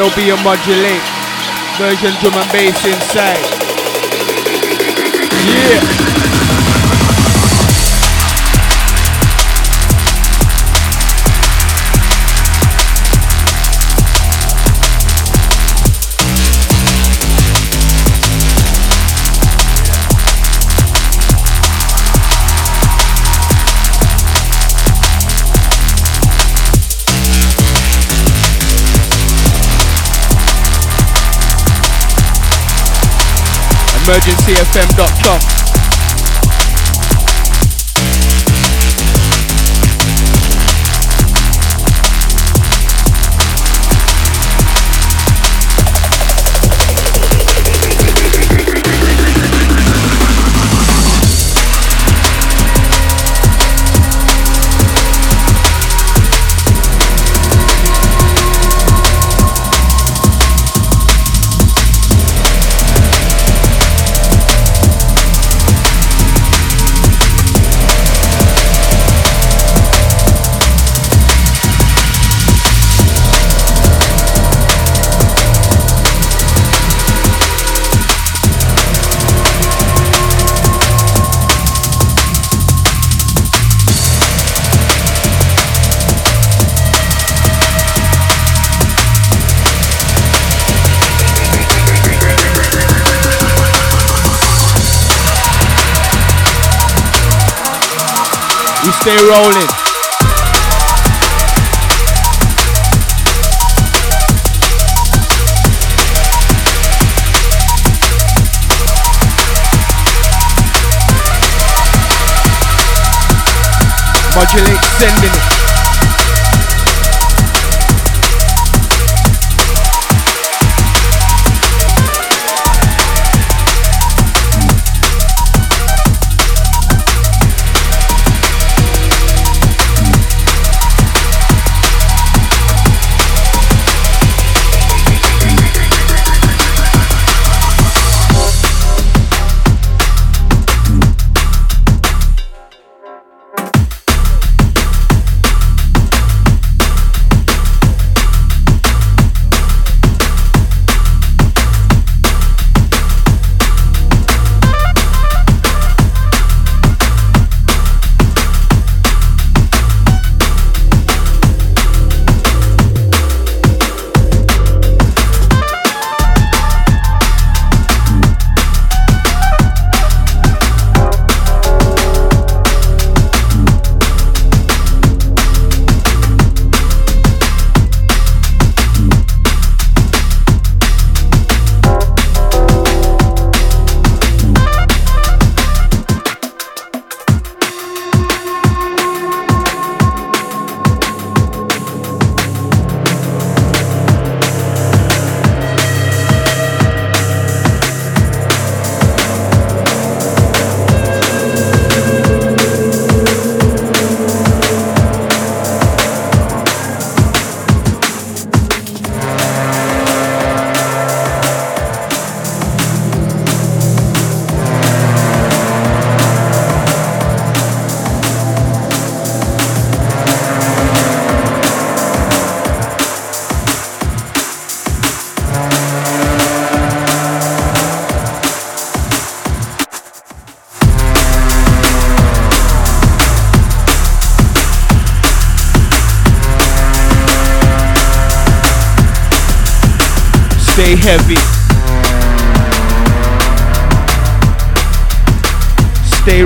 Shadow B a modulate. Version drum and bass inside. Yeah. emergencyfm.com. stay rolling. Modulate, sending it.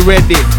Ready.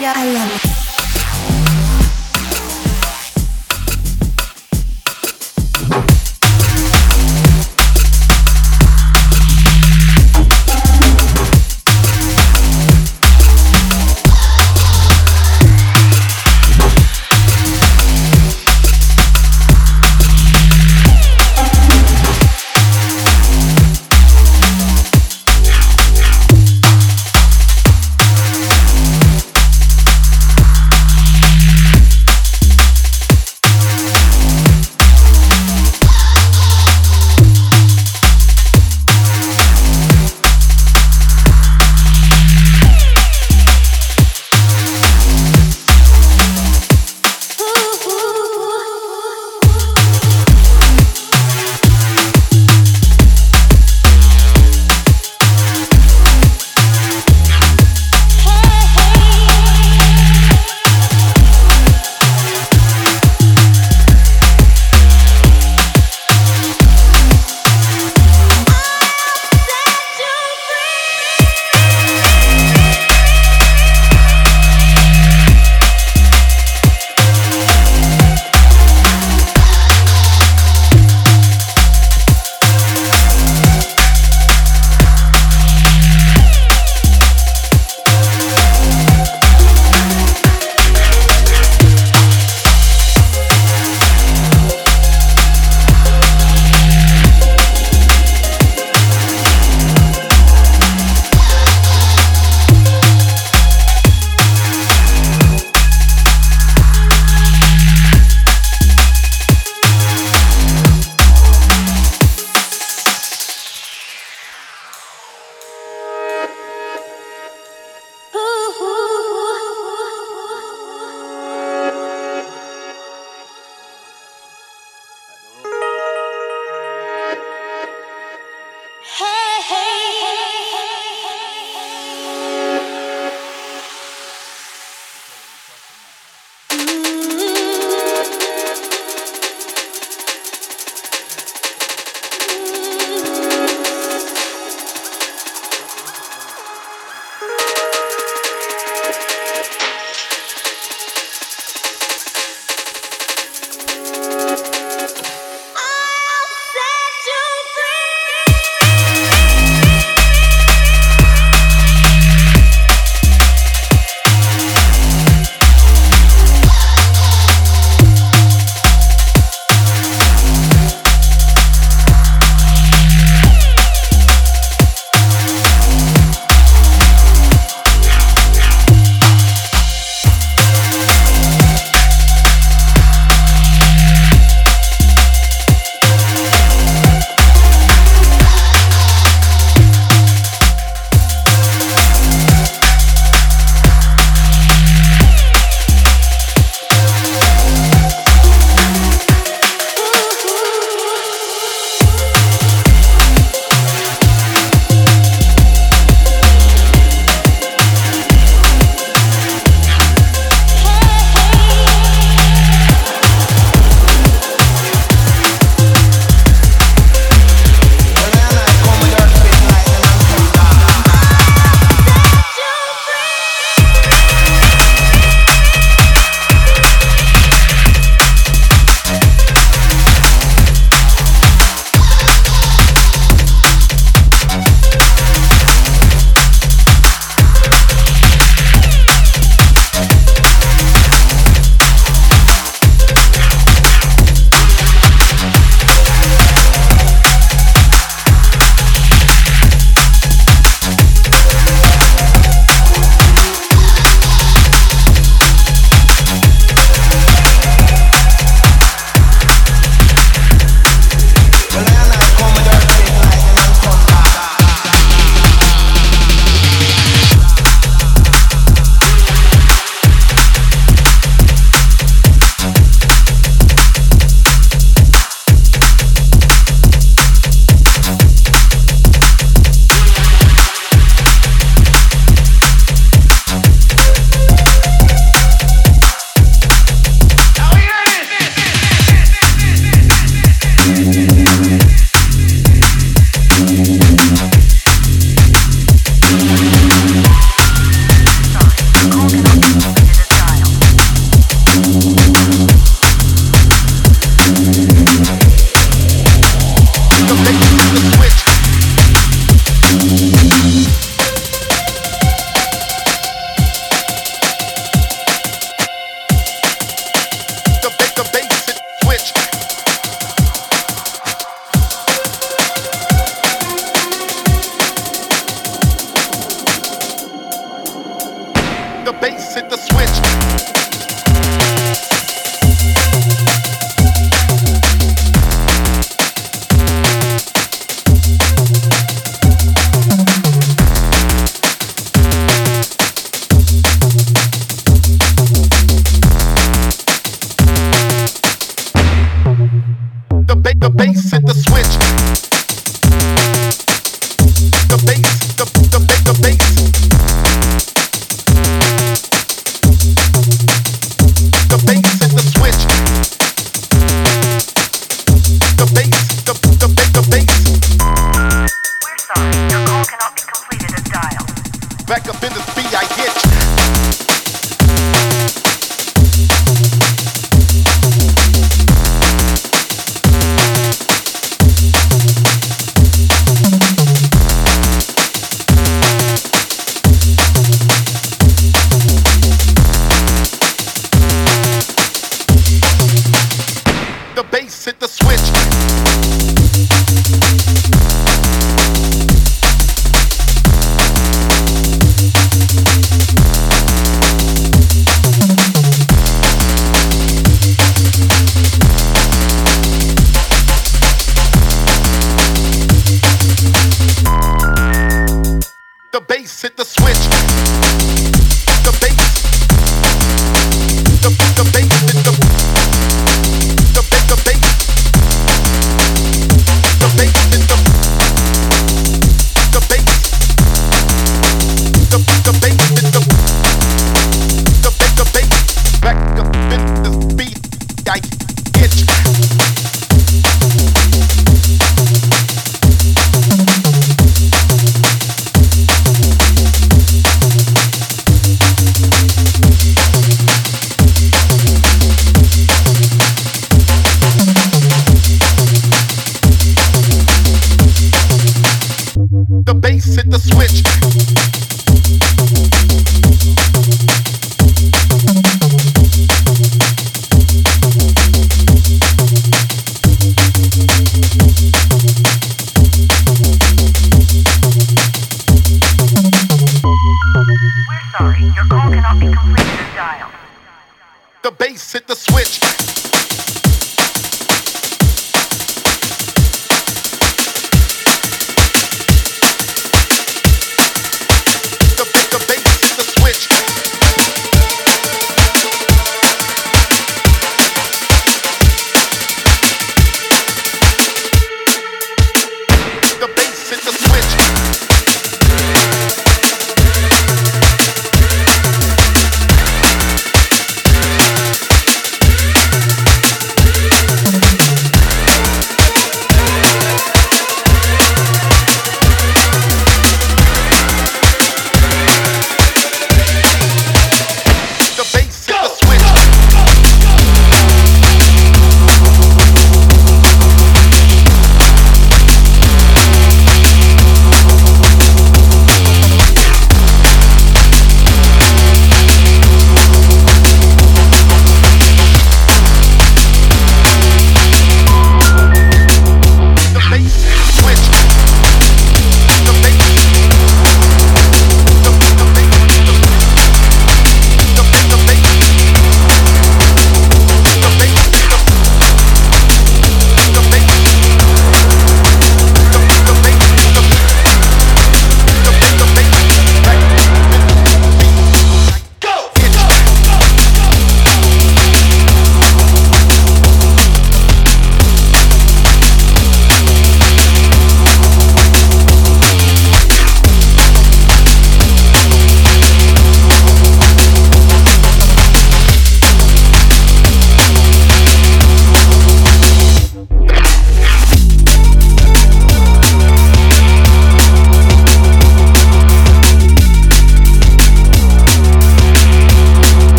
Yeah, I love it.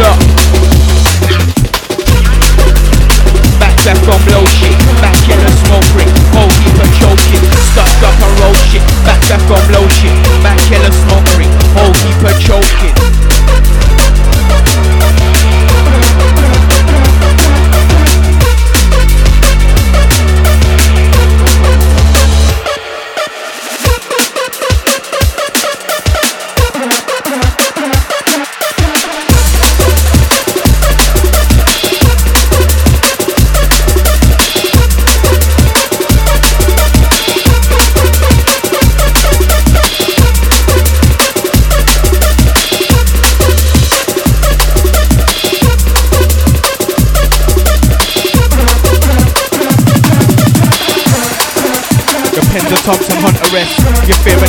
Lot. Back on shit. Back ring. Whole choking. Stuck up roll shit. On shit. Back smoke ring. Whole heap of choking.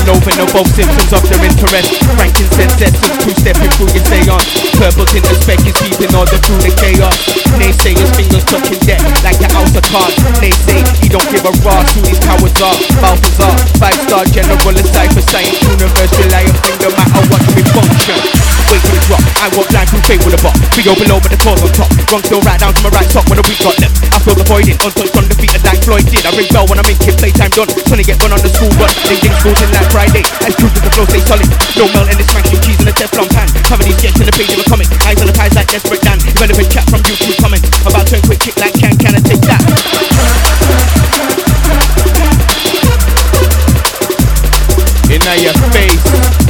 Loathing are both symptoms of their interest. Frankincense essence, two stepping through your seance. Purple tinted speck is peeping order through the chaos. Naysayers fingers touching death like your house of cards. Naysay, he don't give a ras who these cowards are. Balthazar, five star general, a cipher science universe. Thing no matter what we function. Wait the drop, I walk blind through fate with a. We go below, but the toes on top. Wrong still right down to my right sock when the week got left. I feel the void in, untouched, undefeated like Floyd did. I ring bell when I'm in kid, playtime done. Trying to get one on the school run. Ding ding schools in like Friday. As true to the flow, stay solid. No melt in this smashing cheese in a Teflon pan. Cover these sketch in the page of a comic. Eyes on the prize like desperate Dan. Relevant chat from YouTube comments. About to quick kick like can, can I take that? In your face.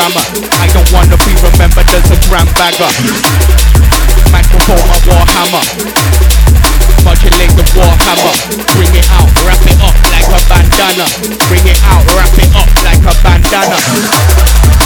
programmer. I don't wanna be remembered as a grand bagger. Microphone a warhammer. Modulate the warhammer. Bring it out, wrap it up like a bandana. Bring it out, wrap it up like a bandana.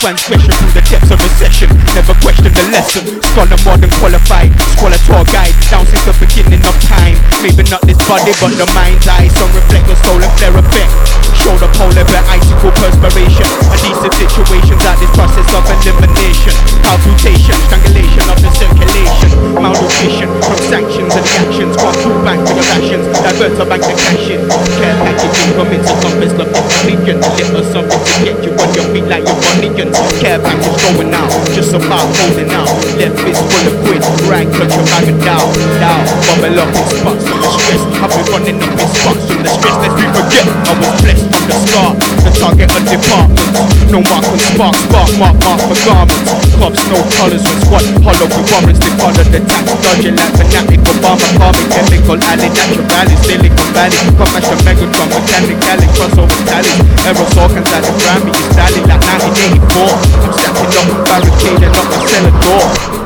Transgression through the depths of recession. Never question the lesson. Scholar more than qualified. Scholar tour guide. Down since the beginning of time. Maybe not this body, but the mind's eye. Some reflect the soul and flare effect. Show the polar bear icicle perspiration. A decent situations at this process of elimination. Palpitation, strangulation of the circulation. Malnutrition from sanctions and actions. Pull back to your rations. Divert a bank to cash in. Care packaging commits a compass at million. Little something to get you on your feet like you're Bonnigan. Care package going out. Just about holding out. Left fist full of quid. Right clutch your bag down. Down. Bubble up in spots from the stress. I've been running up in spots from the stress. Let's we forget I was blessed from the start. The target of departments. No mark on spark. Spark mark mark for garments. Clubs no colours when squad. Hollow with warrants. They follow the tax. Dodging like fanatic. Obama farming. Chemical alley. Natural valley. Silicon Valley. The Megatron. Mechanical. Crossover tally. Aerosol can tally. Grammy is tally like 1984. I'm stacking up. Barricading up my cellar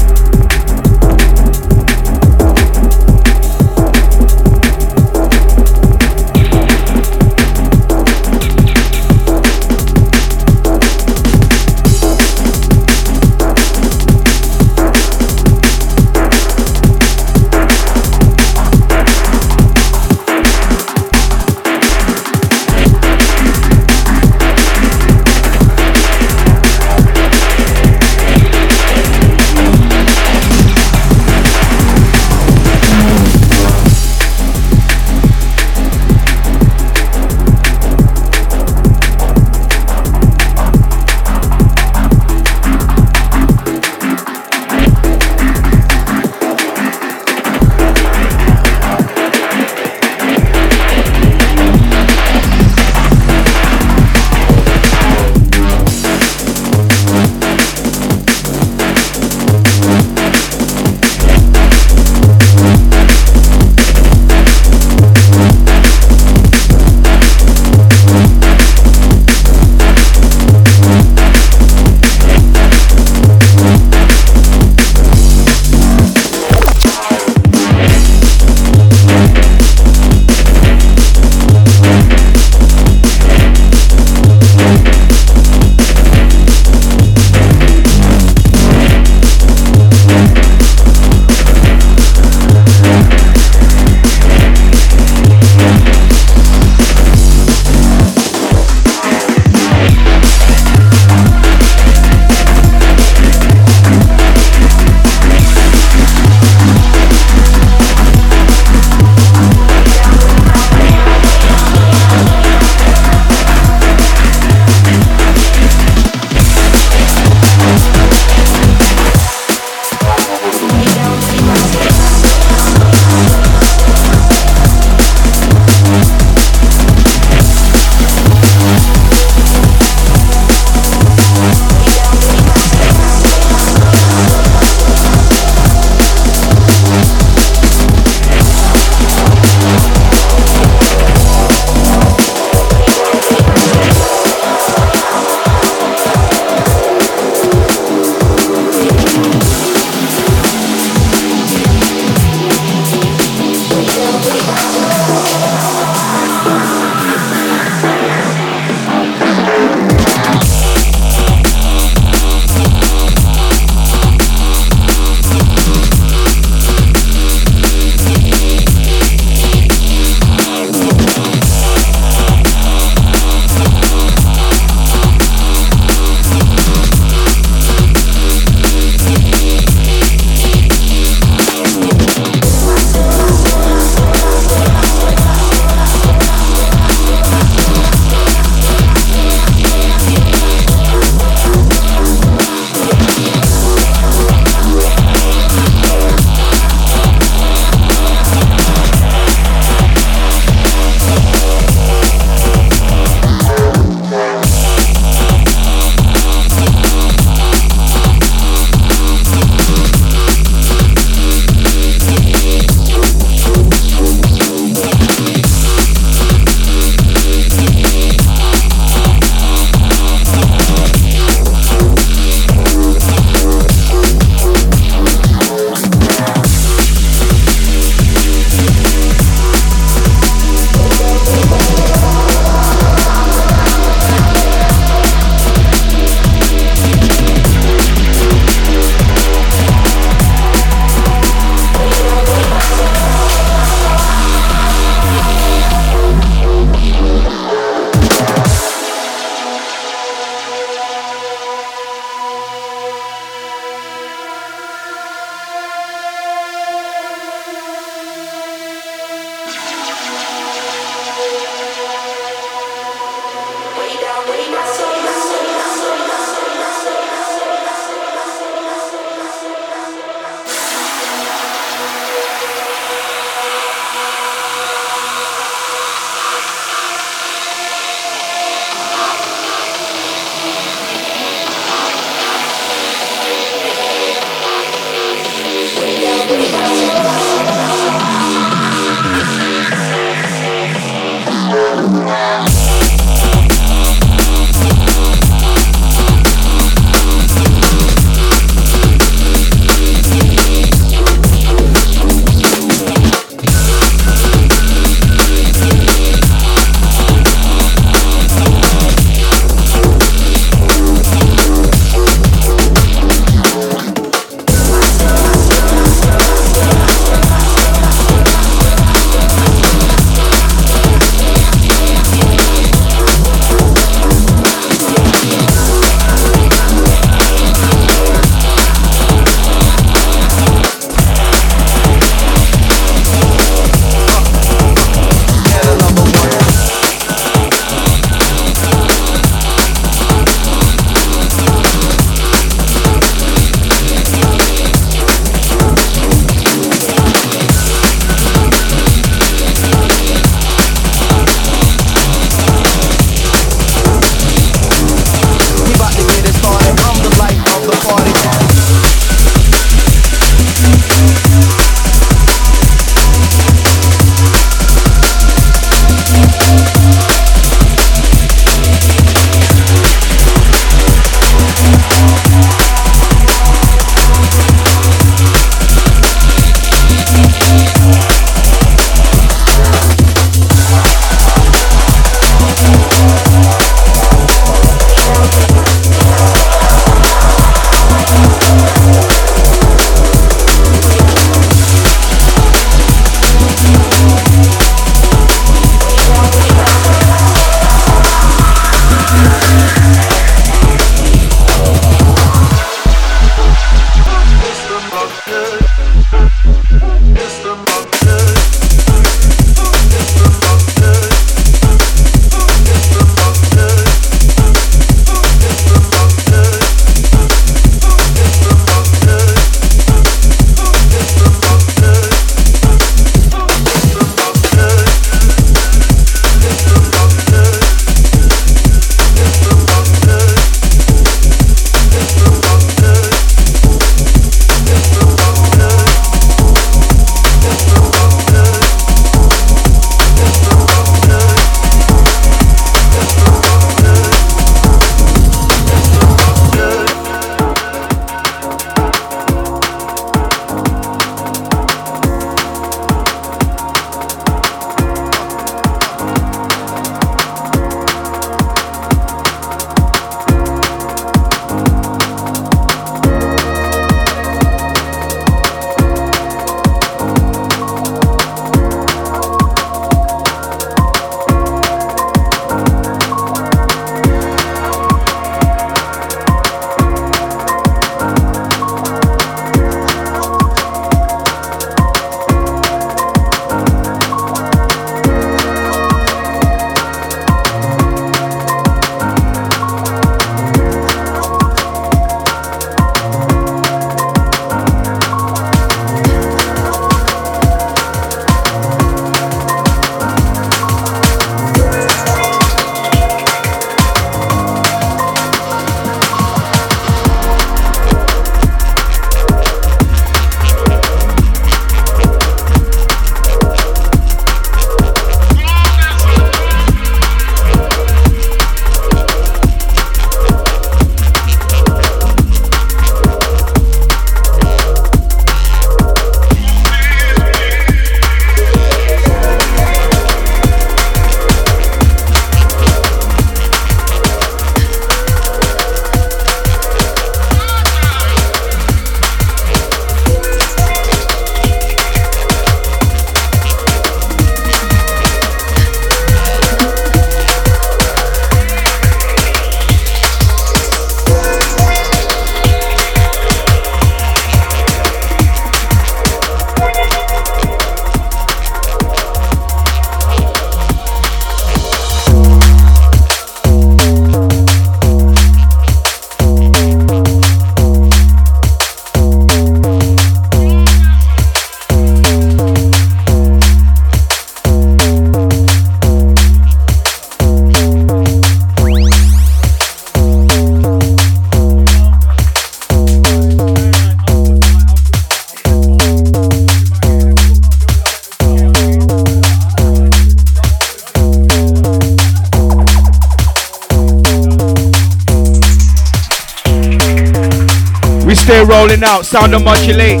out, sound and modulate.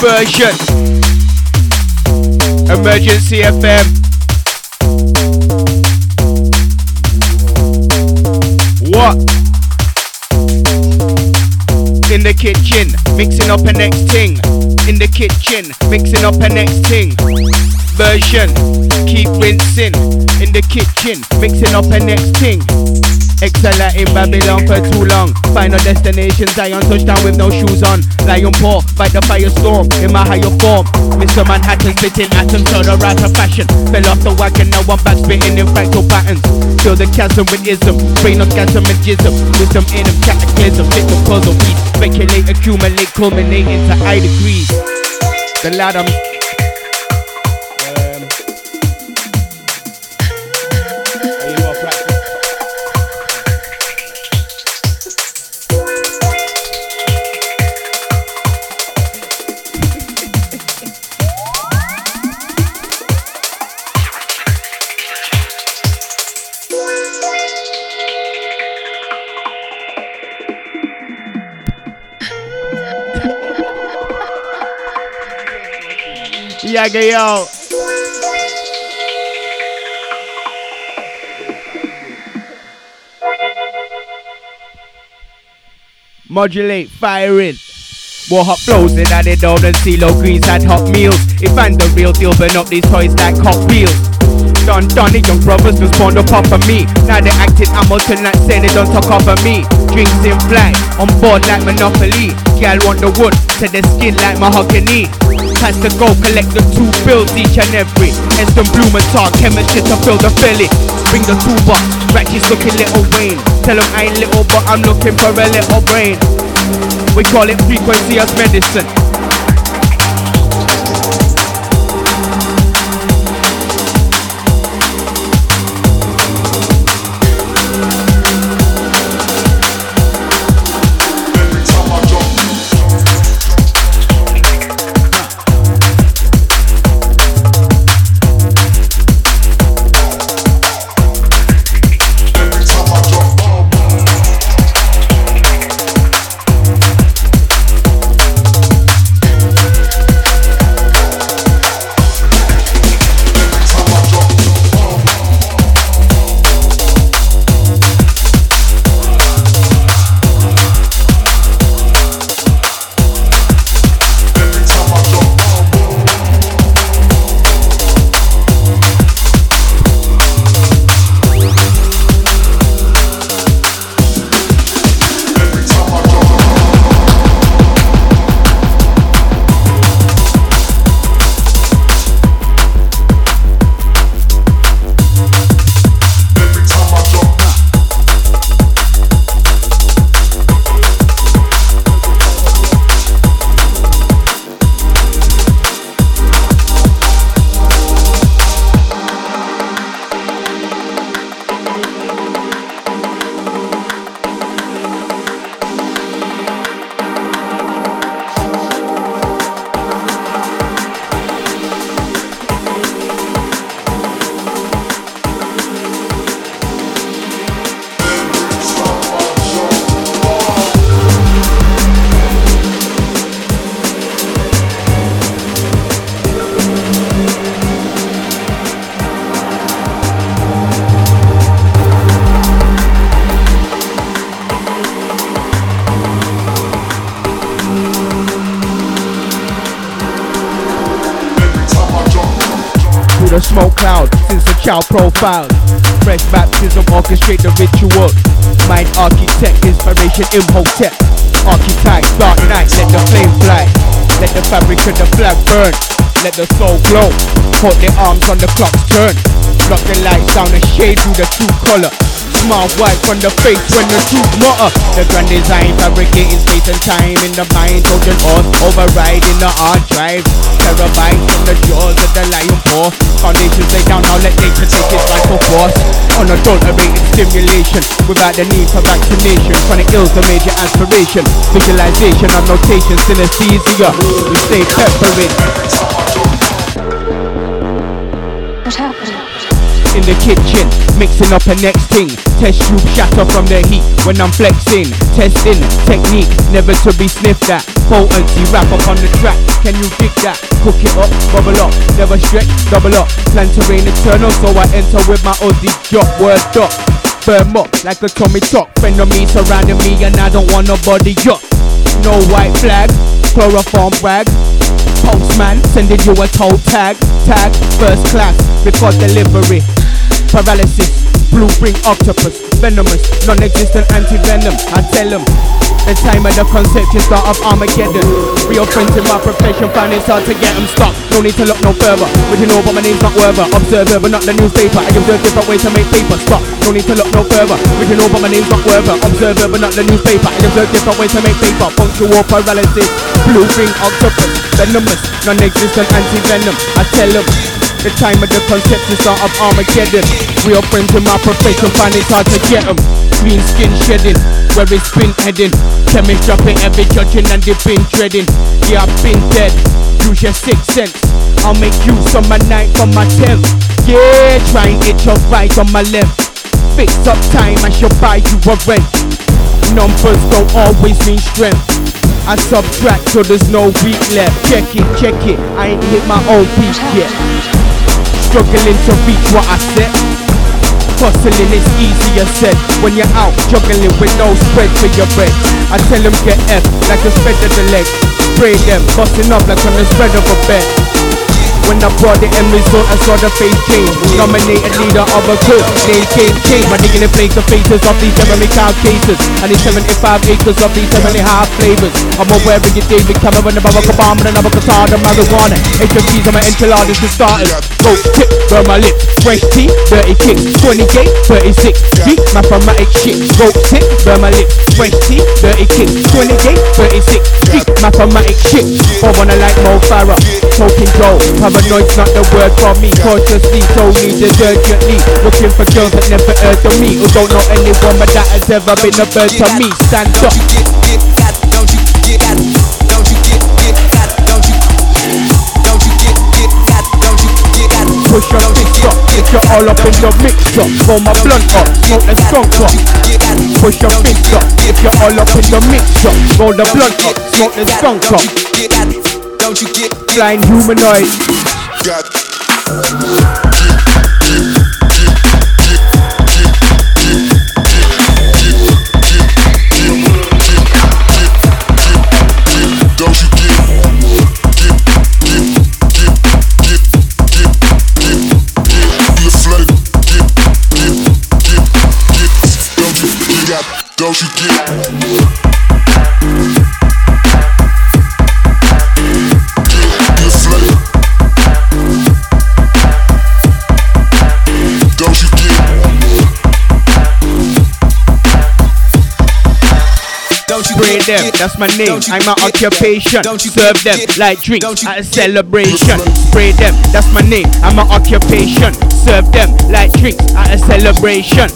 Version. Emergency FM. What? In the kitchen, mixing up a next thing. In the kitchen, mixing up a next thing. Version, keep rinsing. In the kitchen, mixing up a next thing. Excel in Babylon for too long. Final destination, Zion touchdown with no shoes on. Lion paw, fight the firestorm in my higher form. Mr. Manhattan spitting atoms to the right of fashion. Fell off the wagon, now I'm back spitting in fractal patterns. Fill the chasm with ism, brain orgasm and jism. Wisdom in them cataclysm, fit the puzzle piece. Speculate, accumulate, culminate into high degrees. The ladder Yaga yo. Modulate, fire in. More hot flows in that they don't and CeeLo Greens had hot meals. If I'm the real deal, burn up these toys like hot wheels. Done, done, the young brothers just spawned up off of me. Now they acting Hamilton like saying they don't talk off of me. Drinks in flight, on board like Monopoly. Gal want the wood, to the skin like mahogany. Has to go collect the two bills each and every. Heston Blumenthal, chemistry to fill the filly. Bring the toolbox, Ratchet's looking little Wayne. Tell him I ain't little, but I'm looking for a little brain. We call it frequency as medicine. Profile. Fresh baptism, orchestrate the ritual. Mind architect, inspiration, imhotep. Archetype, dark night, let the flame fly. Let the fabric of the flag burn. Let the soul glow. Put the arms on the clock's turn. Knock the lights down and shade through the true color. Smart white from the face when the truth mutter. Uh, the grand design fabricating space and time in the mind. Trojan horse overriding the hard drive. Terabytes from the jaws of the lion paw. Foundations lay down, now let nature take its rightful force. Unadulterated stimulation without the need for vaccination. Chronic ills a major aspiration. Visualization of notation, synesthesia. We stay peppered. In the kitchen, mixing up a next thing. Test tube shatter from the heat when I'm flexing. Testing technique, never to be sniffed at. Potency wrap up on the track. Can you dig that? Cook it up, bubble up, never stretch, double up. Plan to reign eternal, so I enter with my Aussie drop, word up. Firm up like a Tommy talk. Friend of me surrounding me, and I don't want nobody up. No white flag, chloroform rag. Postman sending you a toll tag, tag first class before delivery paralysis. Blueprint octopus, venomous, non-existent anti-venom. I tell them. The time of the conception start of Armageddon. Real friends in my profession find it hard to get them stopped. No need to look no further. Would you know, but my name's not Werber. Observer, but not the newspaper. I observe different ways to make paper. Stop. No need to look no further. Would you know, but my name's not Werber. Observer, but not the newspaper. I observe different ways to make paper. Punctual paralysis. Blueprint octopus. Venomous. Non-existent anti-venom. I tell them. The time of the conception start of Armageddon. Real friends in my profession find it hard to get them. Clean skin shedding, where it's been heading. Chemist dropping every judging and they've been dreading. Yeah, I've been dead. Use your sixth sense. I'll make use of my ninth on my tenth. Yeah, try and itch your right on my left. Fix up time, I shall buy you a rent. Numbers don't always mean strength. I subtract so there's no weak left. Check it, check it. I ain't hit my own peak yet struggling to reach what I set. Hustling is easier said when you're out juggling with no spread for your bread. I tell them get F like a spread of the leg. Spray them, busting up like on the spread of a bed. When I brought the end result, I saw the face change. Nominated leader of a group, name change, change. My nigga place the faces of these heavenly cow cases. And these 75 acres of these heavenly high flavors. I'm aware of your David Cameron, the Barack Obama, and another Qatar, the marijuana. HMGs on my enchiladas and starters. Go tip, burn my lips. Fresh tea, dirty kicks. 20 gate, 36. Deep mathematic shit. Go tip, burn my lips. Fresh tea, dirty kicks. 20 gate, 36. Deep mathematic shit. I wanna like Mo Farah. Smoking Joe. Paranoid's not the word for me. Cautiously, so needed urgently. Looking for girls that never heard of me. Who don't know any woman that has ever been a bird to me. Stand up. Don't you get that? Don't you get that? Don't you Don't you get that? Don't you get that? Push your fist up, get you all up in your mixture. Roll my blunt up, smoke the skunk up. Push your fist up, get you all up in the mixture. Roll the blunt up, smoke the skunk up don't you get it? Blind humanoid. Got Don't you get them, that's my name. I'm my occupation. Serve them like drinks at a celebration. Spray them, that's my name. I'm my occupation. Serve them like drinks at a celebration.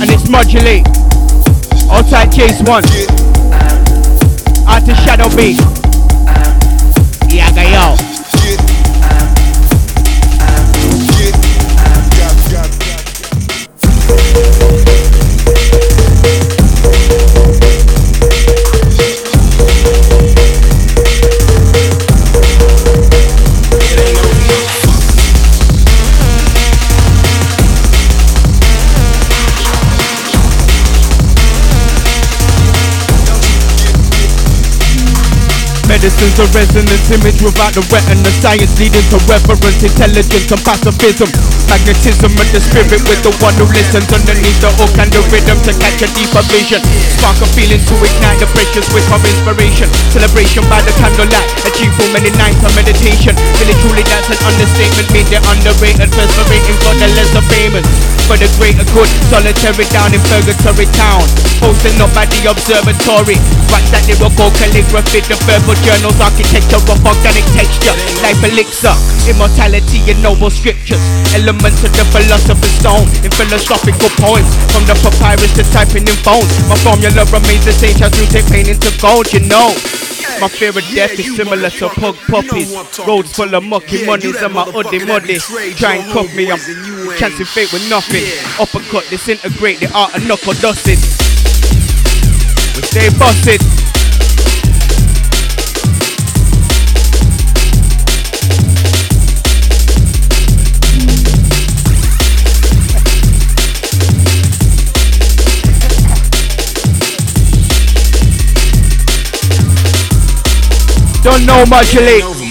And it's modulate. Outside chase one. Out to Shadow B. Yaga yo. get, get, Medicine's a resonance image without the retina. Science leading to reverence, intelligence, and pacifism. Magnetism of the spirit with the one who listens underneath the hook and the rhythm to catch a deeper vision. Spark a feeling to ignite the precious wick of inspiration. Celebration by the candlelight, achieve for many nights of meditation. Really truly that's an understatement. Mean they're underrated, perseverating for the lesser famous. For the greater good, solitary down in purgatory town. Posting up at the observatory. Write that lyrical calligraphy, the verbal originals, architecture of organic texture. Life elixir, immortality in noble scriptures. Elements of the philosopher's stone in philosophical poems. From the papyrus to typing in phones. My formula remains the same, shall take pain into gold, you know. My fear of yeah, death is similar to pug puppies. Roads full of mucky yeah, monies and my ugly muddy. Try and cuff me, I'm chancing fate with nothing. Yeah. Uppercut, disintegrate the art of knuckle dusting. We stay busted. Don't know much modulate.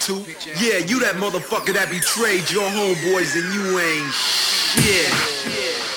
to? Yeah, you that motherfucker that betrayed your homeboys and you ain't shit.